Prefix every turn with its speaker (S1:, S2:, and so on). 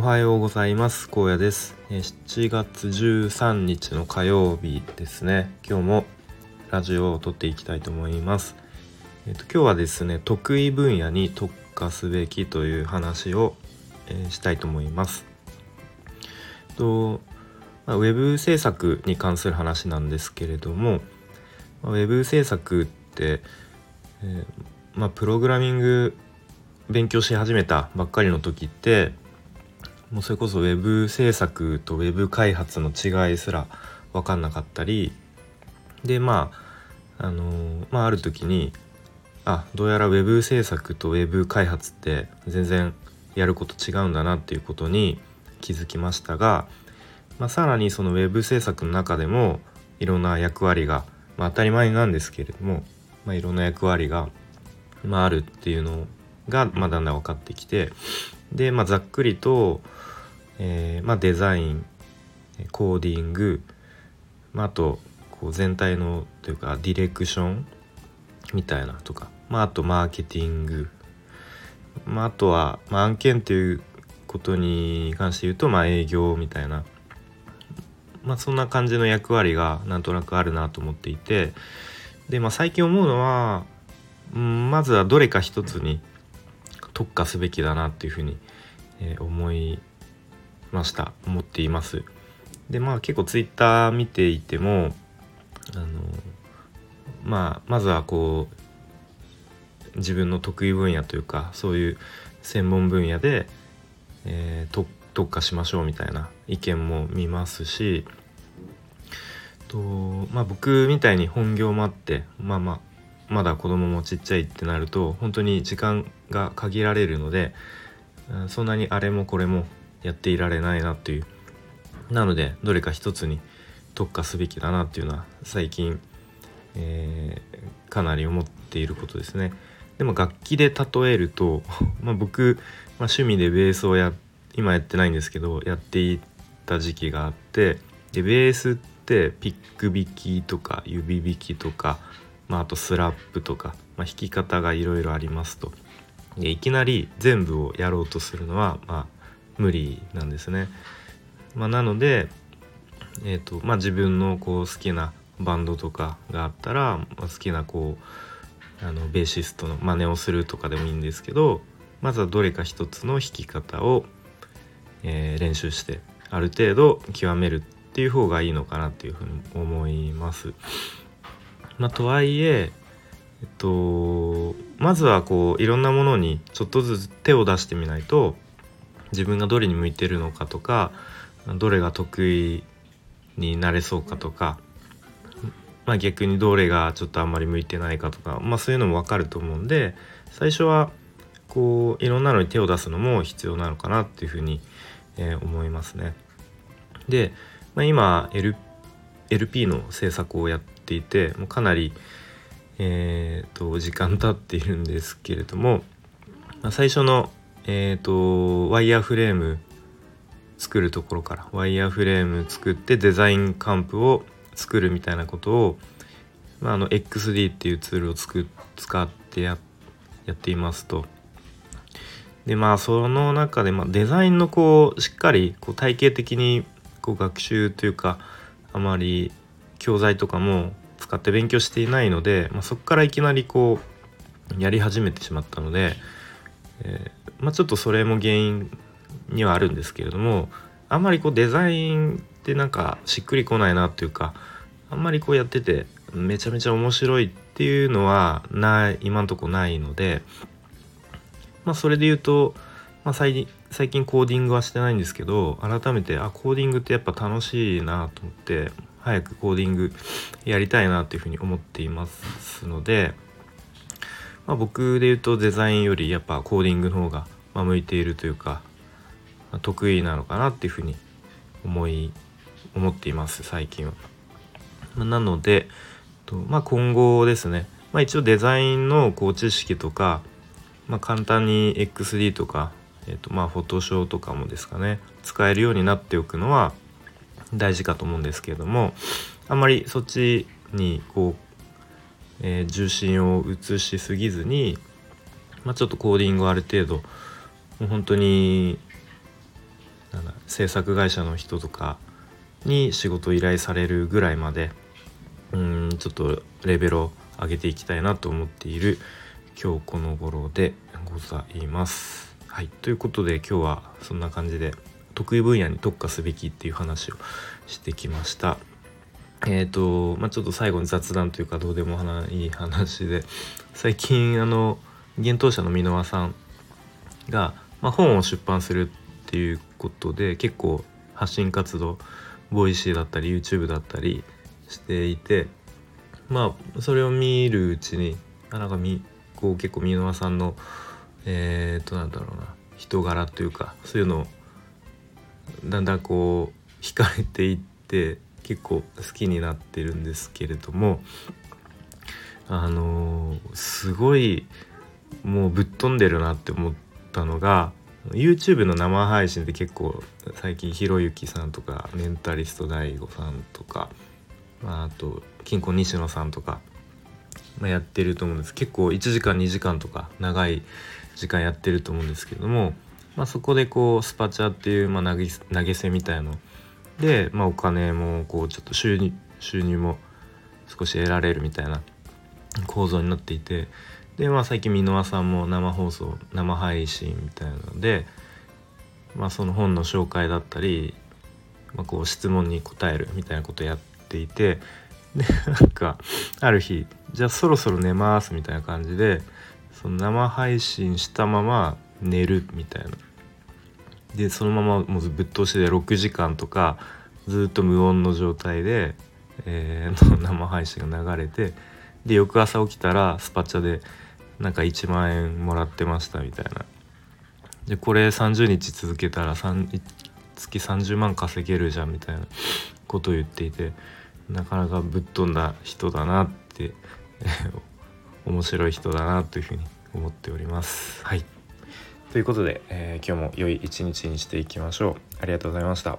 S1: おはようございます。高野です。7月13日の火曜日ですね。今日もラジオを撮っていきたいと思います。えっと今日はですね得意分野に特化すべきという話を、えー、したいと思います。とまあ、ウェブ制作に関する話なんですけれども、ま、ウェブ制作って、えー、まあ、プログラミング勉強し始めたばっかりの時ってもうそれこそウェブ制作とウェブ開発の違いすら分かんなかったりでまああの、まあある時にあどうやらウェブ制作とウェブ開発って全然やること違うんだなっていうことに気づきましたが、まあ、さらにそのウェブ制作の中でもいろんな役割が、まあ、当たり前なんですけれども、まあ、いろんな役割が、まあ、あるっていうのが、まあ、だんだん分かってきてで、まあ、ざっくりと、えー、まあ、デザインコーディング、まあ、あとこう全体のというかディレクションみたいなとか、まあ、あとマーケティング、まあ、あとは、まあ、案件ということに関して言うと、まあ、営業みたいな、まあ、そんな感じの役割がなんとなくあるなと思っていて。で、まあ、最近思うのは、まずはどれか一つに特化すべきだなっていうふうに、えー、思いました思っています。でまあ結構ツイッター見ていてもあのまあまずはこう自分の得意分野というかそういう専門分野で、えー、特化しましょうみたいな意見も見ますしと、まあ、僕みたいに本業もあってまあまあまだ子供もちっちゃいってなると本当に時間が限られるのでそんなにあれもこれもやっていられないなっていうなのでどれか一つに特化すべきだなっていうのは最近、えー、かなり思っていることですね。でも楽器で例えると、まあ、僕、まあ、趣味でベースをや今やってないんですけどやっていた時期があってでベースってピック弾きとか指弾きとかまあ、あとスラップとか、まあ、弾き方がいろいろありますとでいきなり全部をやろうとするのは、まあ、無理なんですね。まあ、なので、えーとまあ、自分のこう好きなバンドとかがあったら、まあ、好きなこうあのベーシストの真似をするとかでもいいんですけどまずはどれか一つの弾き方を、えー、練習してある程度極めるっていう方がいいのかなっていうふうに思います。まあ、とはいええっとまずはこういろんなものにちょっとずつ手を出してみないと自分がどれに向いてるのかとかどれが得意になれそうかとか、まあ、逆にどれがちょっとあんまり向いてないかとか、まあ、そういうのも分かると思うんで最初はこういろんなのに手を出すのも必要なのかなっていうふうに、えー、思いますね。で、まあ、今、L、LP の制作をやっていてもうかなり、えーと、時間経っているんですけれども、まあ、最初の、えーと、ワイヤーフレーム作るところからワイヤーフレーム作ってデザインカンプを作るみたいなことを、まあ、あの XD っていうツールをつく使ってややっていますと。でまあその中で、まあ、デザインのこうしっかりこう体系的にこう学習というかあまり教材とかも使って勉強していないので、まあ、そこからいきなりこうやり始めてしまったので、えー、まあ、ちょっとそれも原因にはあるんですけれどもあんまりこうデザインってなんかしっくりこないなっていうかあんまりこうやっててめちゃめちゃ面白いっていうのはない今んとこないのでまあそれで言うと、まあ、最近コーディングはしてないんですけど改めてあコーディングってやっぱ楽しいなと思って早くコーディングやりたいなというふうに思っていますので、まあ、僕で言うとデザインよりやっぱコーディングの方が向いているというか、ま、得意なのかなっていうふうに思い思っています最近は。なのでと、まあ、今後ですね、まあ、一応デザインのこう知識とか、まあ、簡単に XD とか、えーとまあ、フォトショーとかもですかね使えるようになっておくのは大事かと思うんですけれどもあんまりそっちにこう、えー、重心を移しすぎずに、まあ、ちょっとコーディングをある程度もう本当になんだ制作会社の人とかに仕事依頼されるぐらいまでうんちょっとレベルを上げていきたいなと思っている今日この頃でございます。はいということで今日はそんな感じで得意分野に特化すべきっていう話をしてきました。えっ、ー、とまあ、ちょっと最後に雑談というかどうでもいい話で最近あの幻冬舎の箕輪さんが、まあ、本を出版するっていうことで結構発信活動ボイシーだったり YouTube だったりしていてまあそれを見るうちにあなんかみこう結構箕輪さんのえっ、ー、となんだろうな人柄というかそういうのをだんだんこう惹かれていって結構好きになってるんですけれどもあのー、すごいもうぶっ飛んでるなって思ったのが YouTube の生配信で結構最近ひろゆきさんとかメンタリスト DAIGO さんとか、まあ、あと金庫西野さんとか、まあ、やってると思うんです。結構1時間2時間とか長い時間やってると思うんですけども、まあ、そこでこうスパチャっていう、まあ、投げ投げ銭みたいので、まあ、お金もこうちょっと収入収入も少し得られるみたいな構造になっていてでまあ最近箕輪さんも生放送生配信みたいなのでまあその本の紹介だったり、まあ、こう質問に答えるみたいなことをやっていてで なんかある日じゃあそろそろ寝ますみたいな感じでその生配信したまま寝るみたいな。でそのままもうぶっ通しで6時間とかずっと無音の状態で、えー、生配信が流れてで翌朝起きたらスパチャでなんか1万円もらってましたみたいなでこれ30日続けたら月30万稼げるじゃんみたいなことを言っていてなかなかぶっ飛んだ人だなって 面白い人だなというふうに思っております。はいということで、えー、今日も良い一日にしていきましょう。ありがとうございました。